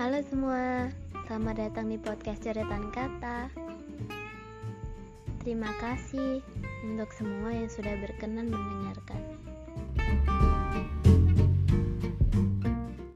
Halo semua, selamat datang di podcast Ceretan Kata. Terima kasih untuk semua yang sudah berkenan mendengar.